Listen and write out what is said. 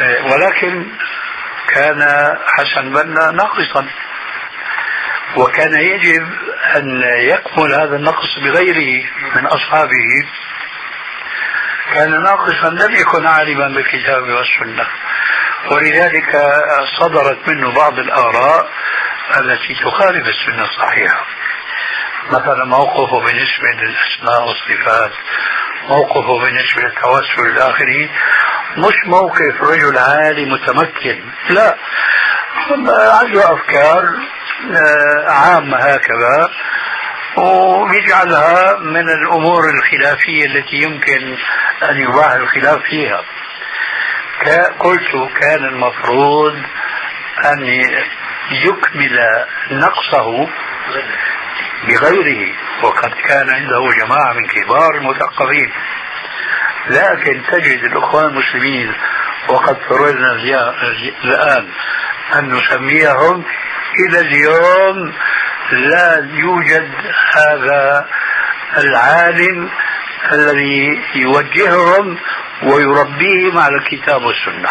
ولكن كان حسن بنا ناقصا. وكان يجب أن يكمل هذا النقص بغيره من أصحابه. كان ناقصا لم يكن عالما بالكتاب والسنة. ولذلك صدرت منه بعض الآراء التي تخالف السنة الصحيحة. مثلا موقفه بالنسبة للأسماء والصفات موقفه بالنسبة للتوسل آخره مش موقف رجل عالي متمكن لا. عنده أفكار آه، عامة هكذا ويجعلها من الأمور الخلافية التي يمكن أن يباح الخلاف فيها. قلت كان المفروض أن يكمل نقصه بغيره وقد كان عنده جماعة من كبار المثقفين. لكن تجد الأخوان المسلمين وقد فرضنا الآن أن نسميهم إلى اليوم لا يوجد هذا العالم الذي يوجههم ويربيهم على الكتاب والسنة.